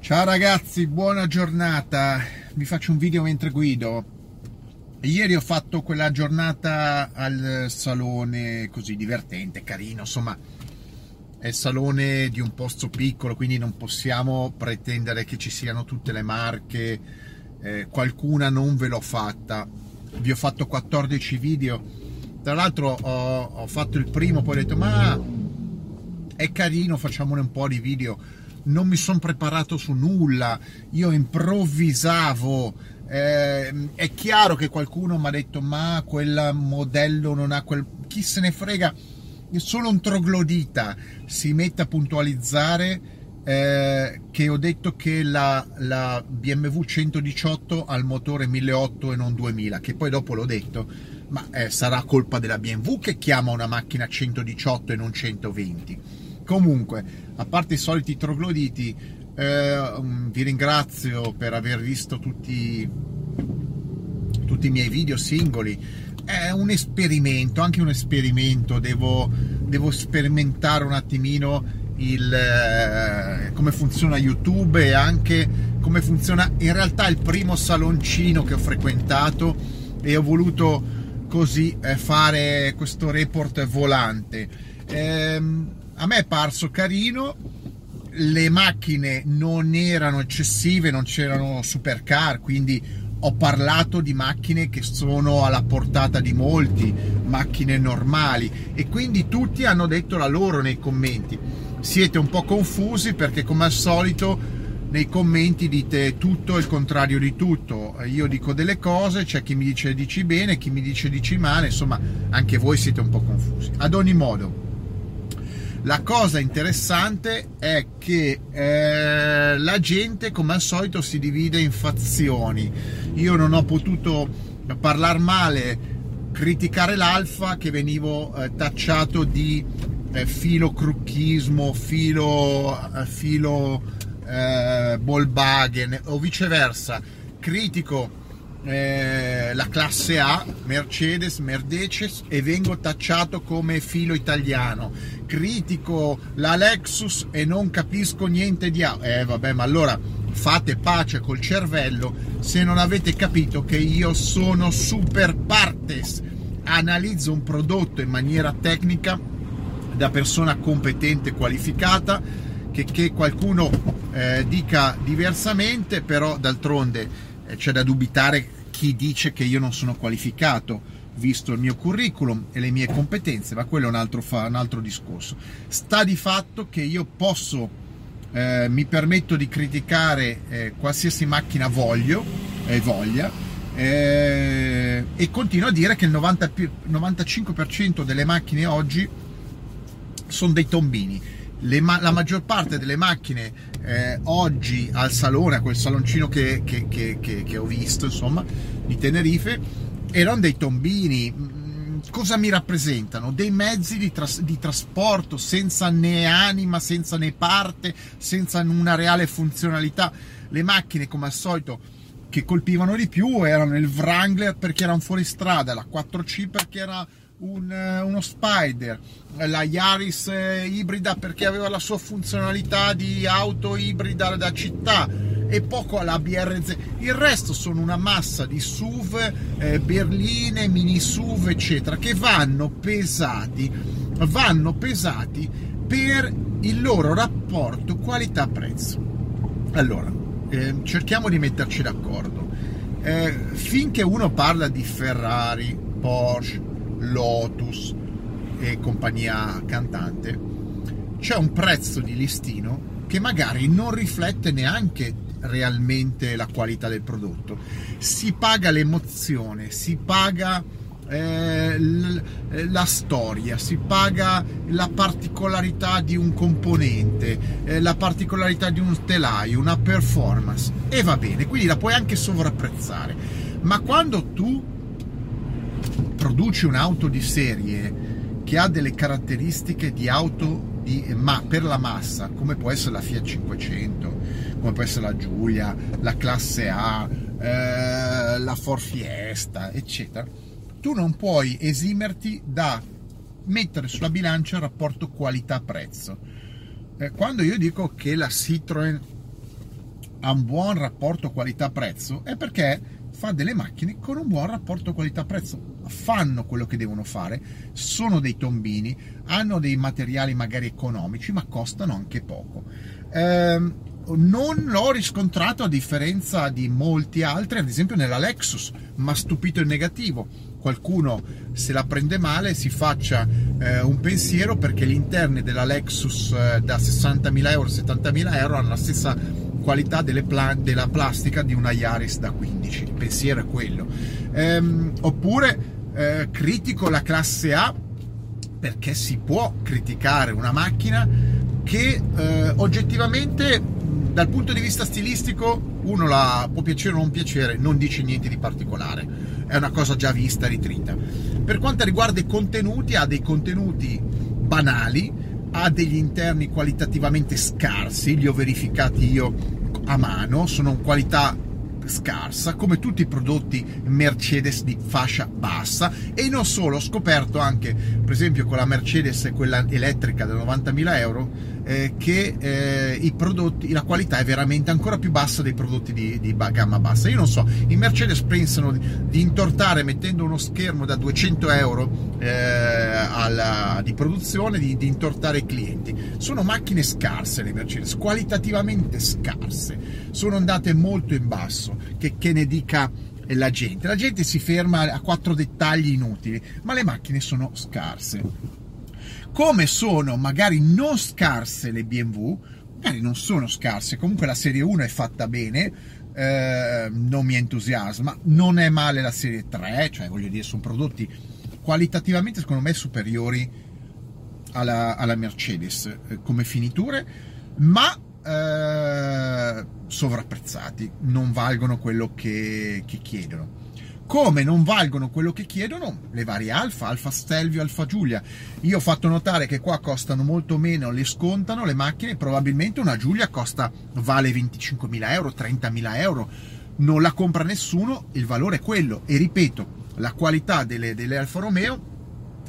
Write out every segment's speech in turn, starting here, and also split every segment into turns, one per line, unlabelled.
Ciao ragazzi, buona giornata. Vi faccio un video mentre guido. Ieri ho fatto quella giornata al salone così divertente, carino, insomma, è il salone di un posto piccolo, quindi non possiamo pretendere che ci siano tutte le marche, eh, qualcuna non ve l'ho fatta. Vi ho fatto 14 video. Tra l'altro ho, ho fatto il primo, poi ho detto ma è carino, facciamone un po' di video non mi sono preparato su nulla, io improvvisavo. Eh, è chiaro che qualcuno mi ha detto: Ma quel modello non ha quel. Chi se ne frega? È solo un troglodita si mette a puntualizzare eh, che ho detto che la, la, BMW 118 ha il motore 1800 e non 2000, che poi dopo l'ho detto, ma eh, sarà colpa della BMW che chiama una macchina 118 e non 120 Comunque, a parte i soliti trogloditi, eh, mm, vi ringrazio per aver visto tutti, tutti i miei video singoli. È un esperimento, anche un esperimento, devo, devo sperimentare un attimino il, eh, come funziona YouTube e anche come funziona in realtà il primo saloncino che ho frequentato e ho voluto così eh, fare questo report volante. Ehm, a me è parso carino, le macchine non erano eccessive, non c'erano supercar, quindi ho parlato di macchine che sono alla portata di molti, macchine normali e quindi tutti hanno detto la loro nei commenti. Siete un po' confusi perché come al solito nei commenti dite tutto il contrario di tutto. Io dico delle cose, c'è chi mi dice dici bene, chi mi dice dici male, insomma anche voi siete un po' confusi. Ad ogni modo, la cosa interessante è che eh, la gente, come al solito, si divide in fazioni. Io non ho potuto parlare male, criticare l'alfa, che venivo eh, tacciato di eh, filo, eh, filo eh, Volkswagen o viceversa. Critico eh, la classe A, Mercedes, Mercedes e vengo tacciato come filo italiano. Critico la Lexus e non capisco niente di A. Eh vabbè, ma allora fate pace col cervello se non avete capito che io sono super partes. Analizzo un prodotto in maniera tecnica da persona competente e qualificata che, che qualcuno eh, dica diversamente, però d'altronde c'è da dubitare chi dice che io non sono qualificato visto il mio curriculum e le mie competenze, ma quello è un altro, fa, un altro discorso. Sta di fatto che io posso, eh, mi permetto di criticare eh, qualsiasi macchina voglio e eh, voglia eh, e continuo a dire che il 90, 95% delle macchine oggi sono dei tombini ma- la maggior parte delle macchine eh, oggi al salone, a quel saloncino che, che, che, che, ho visto, insomma, di Tenerife, erano dei tombini. Mm, cosa mi rappresentano? Dei mezzi di, tras- di trasporto senza né anima, senza né parte, senza una reale funzionalità. Le macchine, come al solito, che colpivano di più erano il Wrangler perché era un fuoristrada, la 4C perché era un, eh, uno Spider, la Yaris eh, ibrida perché aveva la sua funzionalità di auto ibrida da città e poco la BRZ. Il resto sono una massa di SUV, eh, berline, mini SUV, eccetera, che vanno pesati, vanno pesati per il loro rapporto qualità-prezzo. Allora, eh, cerchiamo di metterci d'accordo. Eh, finché uno parla di Ferrari, Porsche, Lotus e compagnia cantante, c'è un prezzo di listino che magari non riflette neanche realmente la qualità del prodotto. Si paga l'emozione, si paga eh, la storia, si paga la particolarità di un componente, eh, la particolarità di un telaio, una performance e va bene, quindi la puoi anche sovrapprezzare. Ma quando tu produci un'auto di serie che ha delle caratteristiche di auto di, ma per la massa, come può essere la Fiat 500, come può essere la Giulia, la classe A, eh, la Ford Fiesta, eccetera, tu non puoi esimerti da mettere sulla bilancia il rapporto qualità-prezzo. Eh, quando io dico che la Citroën ha un buon rapporto qualità-prezzo è perché fa delle macchine con un buon rapporto qualità-prezzo. Fanno quello che devono fare, sono dei tombini, hanno dei materiali magari economici, ma costano anche poco. Eh, non l'ho riscontrato a differenza di molti altri, ad esempio nella Lexus, ma stupito in negativo. Qualcuno se la prende male si faccia eh, un pensiero perché gli interni della Lexus eh, da 60.000 euro, 70.000 euro hanno la stessa qualità pla- della plastica di una Yaris da 15. Il pensiero è quello. Ehm, oppure eh, critico la classe A perché si può criticare una macchina che eh, oggettivamente dal punto di vista stilistico uno la può piacere o non piacere, non dice niente di particolare, è una cosa già vista, ritrita. Per quanto riguarda i contenuti, ha dei contenuti banali, ha degli interni qualitativamente scarsi, li ho verificati io a mano, sono qualità scarsa, come tutti i prodotti Mercedes di fascia bassa. E non solo, ho scoperto anche, per esempio con la Mercedes, quella elettrica da 90.000 euro, eh, che eh, prodotti, la qualità è veramente ancora più bassa dei prodotti di, di gamma bassa. Io non so, i Mercedes pensano di, di intortare mettendo uno schermo da 200 euro eh, alla, di produzione, di, di intortare i clienti. Sono macchine scarse le Mercedes, qualitativamente scarse, sono andate molto in basso, che, che ne dica la gente. La gente si ferma a quattro dettagli inutili, ma le macchine sono scarse come sono magari non scarse le BMW, magari non sono scarse, comunque la serie 1 è fatta bene, eh, non mi entusiasma, non è male la serie 3, cioè voglio dire sono prodotti qualitativamente secondo me superiori alla, alla Mercedes eh, come finiture, ma eh, sovrapprezzati, non valgono quello che, che chiedono come non valgono quello che chiedono le varie Alfa, Alfa Stelvio, Alfa Giulia. Io ho fatto notare che qua costano molto meno, le scontano le macchine, probabilmente una Giulia costa, vale 25.000 euro, 30.000 euro, non la compra nessuno, il valore è quello. E ripeto, la qualità delle, delle Alfa Romeo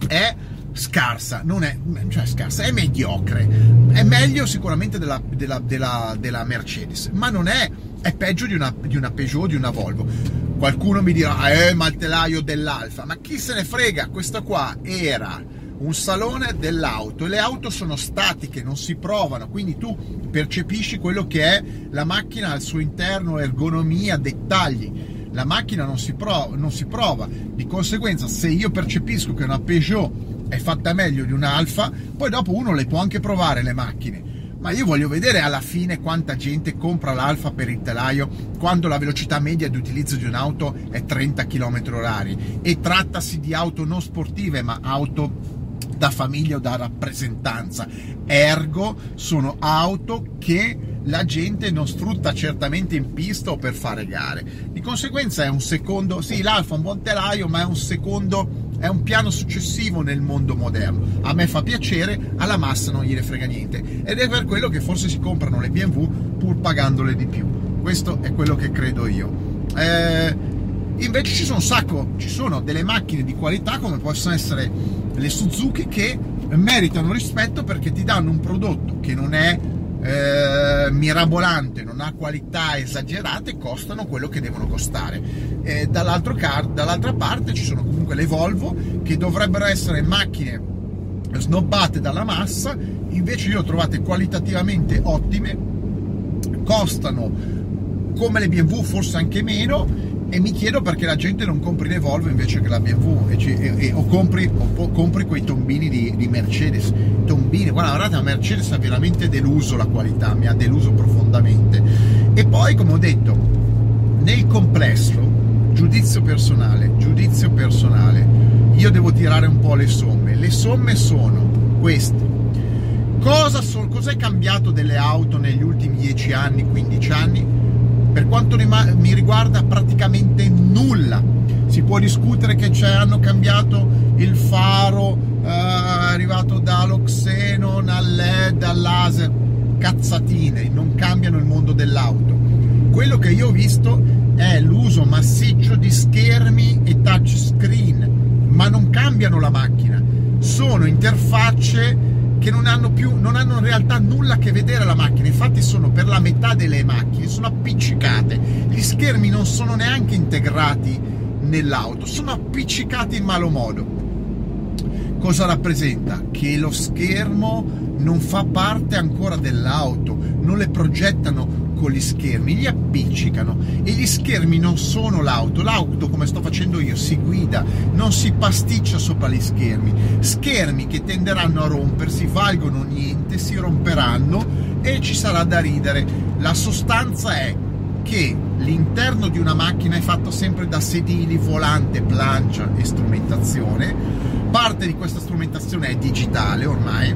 è scarsa, non è, cioè scarsa, è mediocre, è meglio sicuramente della, della, della, della Mercedes, ma non è, è peggio di una, di una Peugeot, di una Volvo Qualcuno mi dirà, eh, ma il telaio dell'Alfa, ma chi se ne frega, questo qua era un salone dell'auto e le auto sono statiche, non si provano, quindi tu percepisci quello che è la macchina al suo interno, ergonomia, dettagli. La macchina non si, prova, non si prova, di conseguenza se io percepisco che una Peugeot è fatta meglio di un'Alfa, poi dopo uno le può anche provare le macchine ma io voglio vedere alla fine quanta gente compra l'Alfa per il telaio quando la velocità media di utilizzo di un'auto è 30 km orari. E trattasi di auto non sportive ma auto da famiglia o da rappresentanza. Ergo sono auto che la gente non sfrutta certamente in pista o per fare gare. Di conseguenza è un secondo sì l'Alfa è un buon telaio ma è un secondo è un piano successivo nel mondo moderno. A me fa piacere, alla massa non gliene frega niente. Ed è per quello che forse si comprano le BMW pur pagandole di più. Questo è quello che credo io. Eh, invece ci sono un sacco, ci sono delle macchine di qualità come possono essere le Suzuki che meritano rispetto perché ti danno un prodotto che non è eh, mirabolante, non ha qualità esagerate, costano quello che devono costare. Eh, car- dall'altra parte ci sono comunque le Volvo che dovrebbero essere macchine snobbate dalla massa, invece io ho trovate qualitativamente ottime, costano come le BMW, forse anche meno, e mi chiedo perché la gente non compri le Volvo invece che la BMW e, e, e, o, compri, o, compri, quei tombini di, di, Mercedes. Tombini, guarda guardate la Mercedes ha veramente deluso la qualità mi ha deluso profondamente. E poi come ho detto nel complesso giudizio personale giudizio personale io devo tirare un po' le somme. Le somme sono queste. Cosa so, cos'è cambiato delle auto negli ultimi 10 anni 15 anni per quanto mi riguarda praticamente nulla. Si può discutere che hanno cambiato il faro eh, arrivato dall'oxenon al LED, al laser, cazzatine, non cambiano il mondo dell'auto. Quello che io ho visto è l'uso massiccio di schermi e touchscreen, ma non cambiano la macchina. Sono interfacce che non hanno più, non hanno in realtà nulla a che vedere la macchina, infatti sono per la metà delle macchine sono appiccicate, gli schermi non sono neanche integrati nell'auto, sono appiccicati in malo modo. Cosa rappresenta? Che lo schermo non fa parte ancora dell'auto, non le progettano con gli schermi, li appiccicano e gli schermi non sono l'auto, l'auto come sto facendo io si guida, non si pasticcia sopra gli schermi, schermi che tenderanno a rompersi, valgono niente, si romperanno e ci sarà da ridere. La sostanza è che l'interno di una macchina è fatto sempre da sedili, volante, plancia e strumentazione. Parte di questa strumentazione è digitale ormai,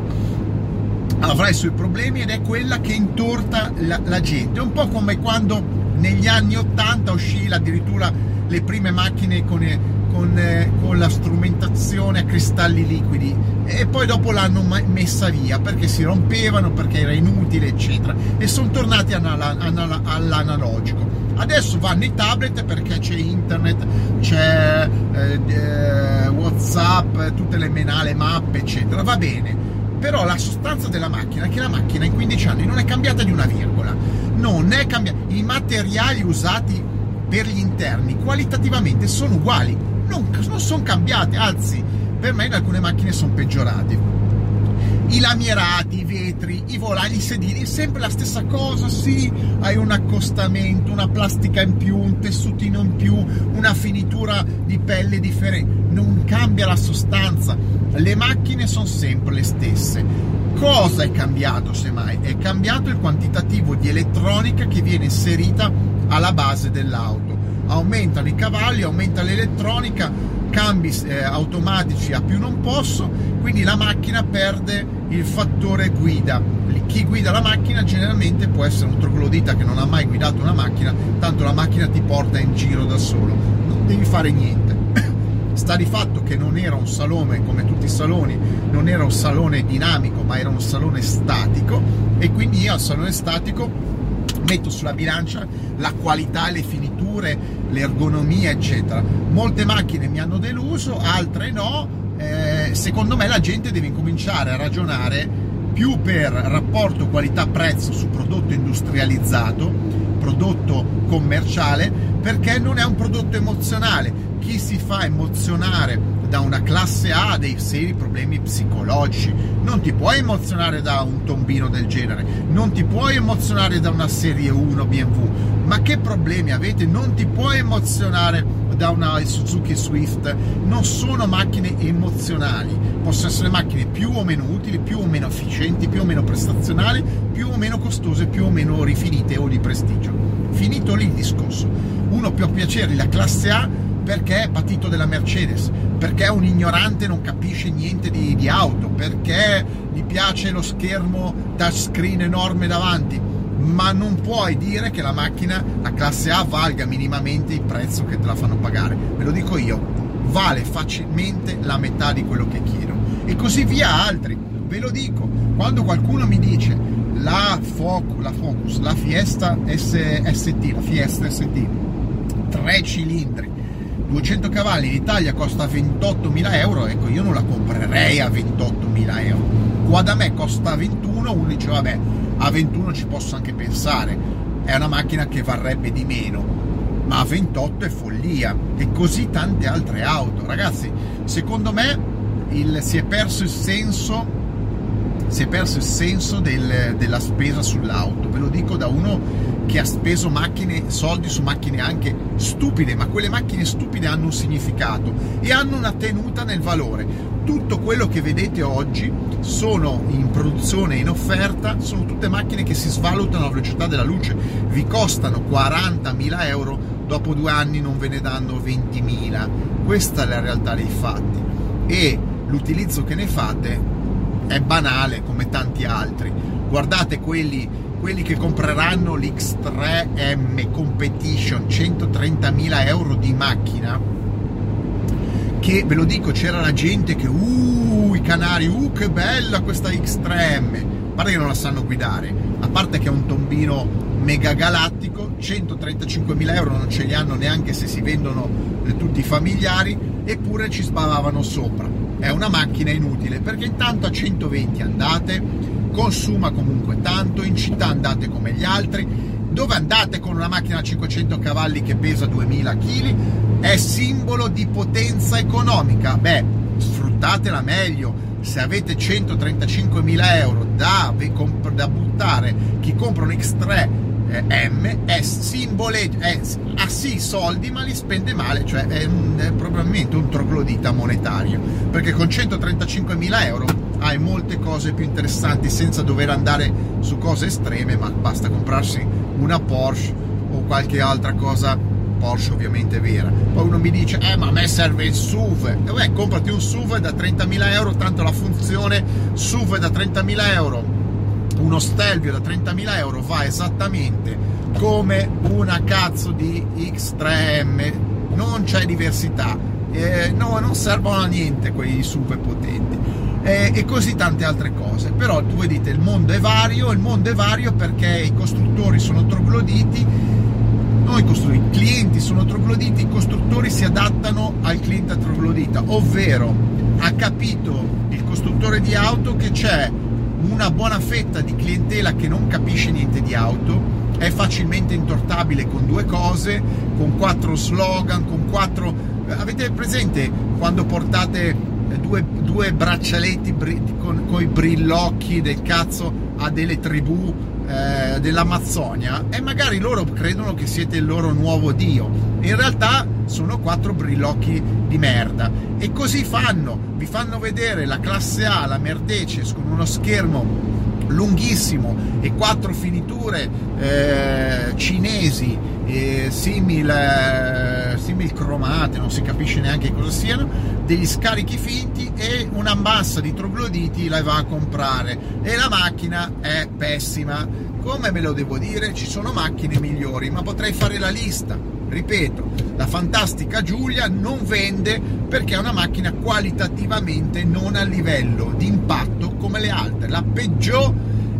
avrà i suoi problemi ed è quella che intorta la, la gente. È un po' come quando negli anni 80 uscì addirittura le prime macchine con, con, eh, con, la strumentazione a cristalli liquidi e poi dopo l'hanno messa via perché si rompevano, perché era inutile, eccetera, e sono tornati all'analogico. Adesso vanno i tablet perché c'è internet, c'è eh, eh, WhatsApp, tutte le menale, mappe, eccetera. Va bene, però la sostanza della macchina è che la macchina in 15 anni non è cambiata di una virgola, non è cambiata. I materiali usati per gli interni qualitativamente sono uguali, non, non sono cambiate, anzi per me in alcune macchine sono peggiorati. I lamierati, i vetri, i volani, i sedili, sempre la stessa cosa, sì, hai un accostamento, una plastica in più, un tessutino in più, una finitura di pelle differente, non cambia la sostanza, le macchine sono sempre le stesse. Cosa è cambiato semmai? È cambiato il quantitativo di elettronica che viene inserita alla base dell'auto. Aumentano i cavalli, aumenta l'elettronica, cambi eh, automatici a più non posso, quindi la macchina perde il fattore guida. Chi guida la macchina generalmente può essere un troglodita che non ha mai guidato una macchina, tanto la macchina ti porta in giro da solo, non devi fare niente. Sta di fatto che non era un salone come tutti i saloni, non era un salone dinamico, ma era un salone statico e quindi io al salone statico metto sulla bilancia la qualità, le finiture, l'ergonomia, eccetera. Molte macchine mi hanno deluso, altre no. Eh, secondo me la gente deve incominciare a ragionare più per rapporto qualità-prezzo su prodotto industrializzato, prodotto commerciale, perché non è un prodotto emozionale. Chi si fa emozionare da una classe A ha dei seri problemi psicologici. Non ti puoi emozionare da un tombino del genere, non ti puoi emozionare da una serie 1 BMW. Ma che problemi avete? Non ti puoi emozionare da una Suzuki Swift. Non sono macchine emozionali, possono essere macchine più o meno utili, più o meno efficienti, più o meno prestazionali, più o meno costose, più o meno rifinite o di prestigio. Finito lì il discorso. Uno può piacere la classe A perché è patito della Mercedes, perché un ignorante non capisce niente di, di auto, perché gli piace lo schermo touchscreen enorme davanti, ma non puoi dire che la macchina, la classe A, valga minimamente il prezzo che te la fanno pagare. Ve lo dico io, vale facilmente la metà di quello che chiedo. E così via altri. Ve lo dico, quando qualcuno mi dice la Focus, la, Focus, la Fiesta ST, la Fiesta ST, tre cilindri, 200 cavalli in Italia costa 28.000 euro, ecco io non la comprerei a 28.000 euro. Qua da me costa 21, uno dice vabbè a 21 ci posso anche pensare, è una macchina che varrebbe di meno, ma a 28 è follia e così tante altre auto. Ragazzi, secondo me il, si è perso il senso si è perso il senso del, della spesa sull'auto. Ve lo dico da uno che ha speso macchine, soldi su macchine anche stupide, ma quelle macchine stupide hanno un significato e hanno una tenuta nel valore. Tutto quello che vedete oggi sono in produzione e in offerta, sono tutte macchine che si svalutano alla velocità della luce, vi costano 40.000 euro, dopo due anni non ve ne danno 20.000. Questa è la realtà dei fatti e l'utilizzo che ne fate è banale come tanti altri. Guardate quelli, quelli che compreranno l'X3M Competition 130.000 euro di macchina. Che ve lo dico, c'era la gente che, uh, i canari, uh, che bella questa X3M. A parte che non la sanno guidare, a parte che è un tombino mega galattico, 135.000 euro non ce li hanno neanche se si vendono tutti i familiari, eppure ci sbavavano sopra è una macchina inutile perché intanto a 120 andate consuma comunque tanto, in città andate come gli altri, dove andate con una macchina a 500 cavalli che pesa 2000 kg, è simbolo di potenza economica. Beh, sfruttatela meglio. Se avete 135.000 euro da, da buttare, chi compra un X3 eh, M è simboleggia, è, ha sì soldi ma li spende male, cioè è, un, è probabilmente un troglodita monetario, perché con 135.000 euro hai molte cose più interessanti senza dover andare su cose estreme, ma basta comprarsi una Porsche o qualche altra cosa Porsche ovviamente vera. Poi uno mi dice, eh ma a me serve il SUV. E beh, comprati un SUV da 30.000 euro, tanto la funzione SUV da 30.000 euro uno Stelvio da 30.000 euro va esattamente come una cazzo di X3M, non c'è diversità, eh, no, non servono a niente quei super potenti. Eh, e così tante altre cose. Però voi dite il mondo è vario, il mondo è vario perché i costruttori sono trogloditi, non i, i clienti sono trogloditi, i costruttori si adattano al cliente troglodita, ovvero ha capito il costruttore di auto che c'è una buona fetta di clientela che non capisce niente di auto, è facilmente intortabile con due cose, con quattro slogan, con quattro... Avete presente quando portate due, due braccialetti con, con i brillocchi del cazzo a delle tribù eh, dell'Amazzonia e magari loro credono che siete il loro nuovo dio. In realtà sono quattro brillocchi di merda e così fanno, vi fanno vedere la classe A, la Mercedes con uno schermo lunghissimo e quattro finiture eh, cinesi eh, simil, simil cromate, non si capisce neanche cosa siano, degli scarichi finti e una massa di trogloditi la va a comprare e la macchina è pessima. Come me lo devo dire? Ci sono macchine migliori, ma potrei fare la lista ripeto, la fantastica Giulia non vende perché è una macchina qualitativamente non a livello di impatto come le altre. La Peugeot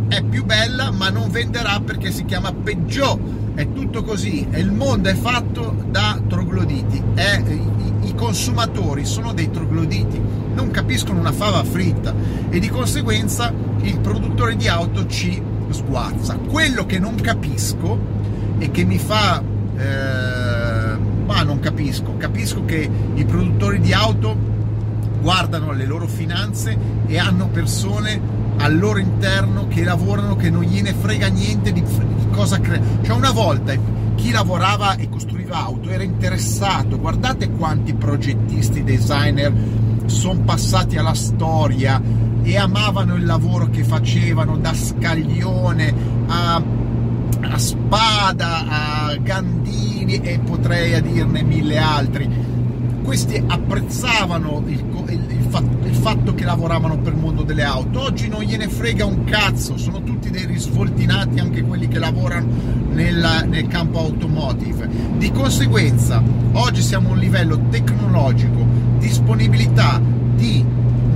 è più bella ma non venderà perché si chiama Peugeot. È tutto così e il mondo è fatto da trogloditi. È, i, I consumatori sono dei trogloditi, non capiscono una fava fritta e di conseguenza il produttore di auto ci sguazza. Quello che non capisco e che mi fa eh, ma non capisco, capisco che i produttori di auto guardano le loro finanze e hanno persone al loro interno che lavorano che non gliene frega niente di, cosa crea. Cioè una volta chi lavorava e costruiva auto era interessato, guardate quanti progettisti, designer sono passati alla storia e amavano il lavoro che facevano da scaglione a a Spada, a Gandini e potrei a dirne mille altri. Questi apprezzavano il, il, il, fatto, il, fatto, che lavoravano per il mondo delle auto. Oggi non gliene frega un cazzo, sono tutti dei risvoltinati anche quelli che lavorano nel, nel campo automotive. Di conseguenza, oggi siamo a un livello tecnologico, disponibilità di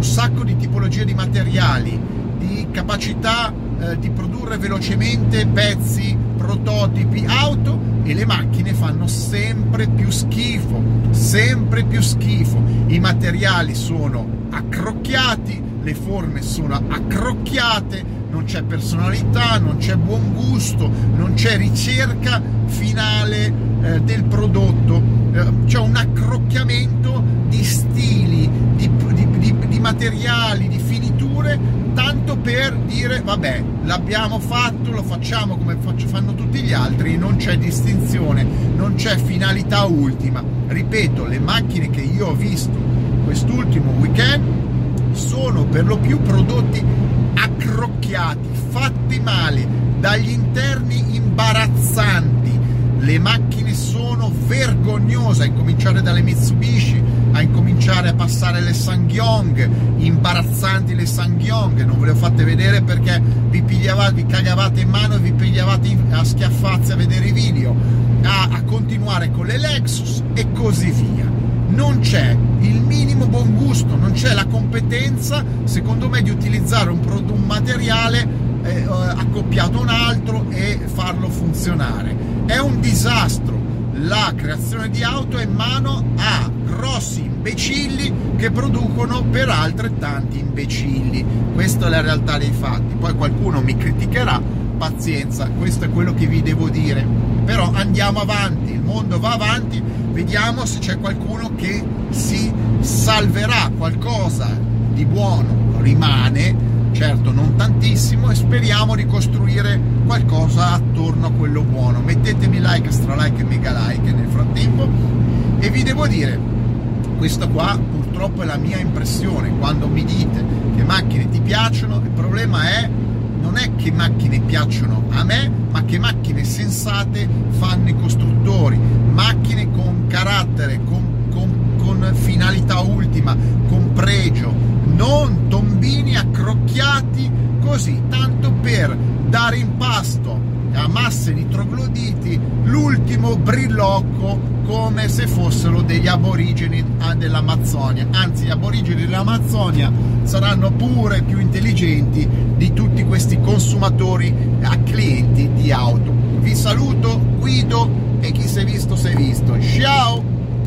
un sacco di tipologie di materiali, di capacità eh, di produrre velocemente pezzi, prototipi, auto e le macchine fanno sempre più schifo, sempre più schifo. I materiali sono accrocchiati, le forme sono accrocchiate, non c'è personalità, non c'è buon gusto, non c'è ricerca finale eh, del prodotto, eh, c'è un accrocchiamento di stili, di, di, materiali, di finiture tanto per dire vabbè l'abbiamo fatto, lo facciamo come fanno tutti gli altri, non c'è distinzione, non c'è finalità ultima. Ripeto, le macchine che io ho visto quest'ultimo weekend sono per lo più prodotti accrocchiati, fatti male, dagli interni imbarazzanti. Le macchine sono vergognose, a incominciare dalle Mitsubishi, a incominciare a passare le Sangyong, imbarazzanti le Sangyong, non ve le ho fatte vedere perché vi, pigliavate, vi cagavate in mano e vi pigliavate a schiaffazzi a vedere i video, a, a continuare con le Lexus e così via. Non c'è il minimo buon gusto, non c'è la competenza, secondo me, di utilizzare un, un materiale eh, eh accoppiato a un altro e farlo funzionare. È un disastro la creazione di auto è in mano a grossi imbecilli che producono per altrettanti imbecilli. Questa è la realtà dei fatti. Poi qualcuno mi criticherà, pazienza, questo è quello che vi devo dire. Però andiamo avanti, il mondo va avanti, vediamo se c'è qualcuno che si salverà, qualcosa di buono rimane certo non tantissimo e speriamo di costruire qualcosa attorno a quello buono. Mettetemi like, stra like e mega like nel frattempo. E vi devo dire questa qua purtroppo è la mia impressione. Quando mi dite che macchine ti piacciono il problema è non è che macchine piacciono a me ma che macchine sensate fanno i costruttori. Macchine con carattere con, con, con finalità ultima con pregio non tombini accrocchiati così, tanto per dare in pasto a masse di trogloditi l'ultimo brillocco come se fossero degli aborigeni ah, dell'Amazzonia. Anzi, gli aborigeni dell'Amazzonia saranno pure più intelligenti di tutti questi consumatori a clienti di auto. Vi saluto, Guido e chi si è visto si è visto. Ciao!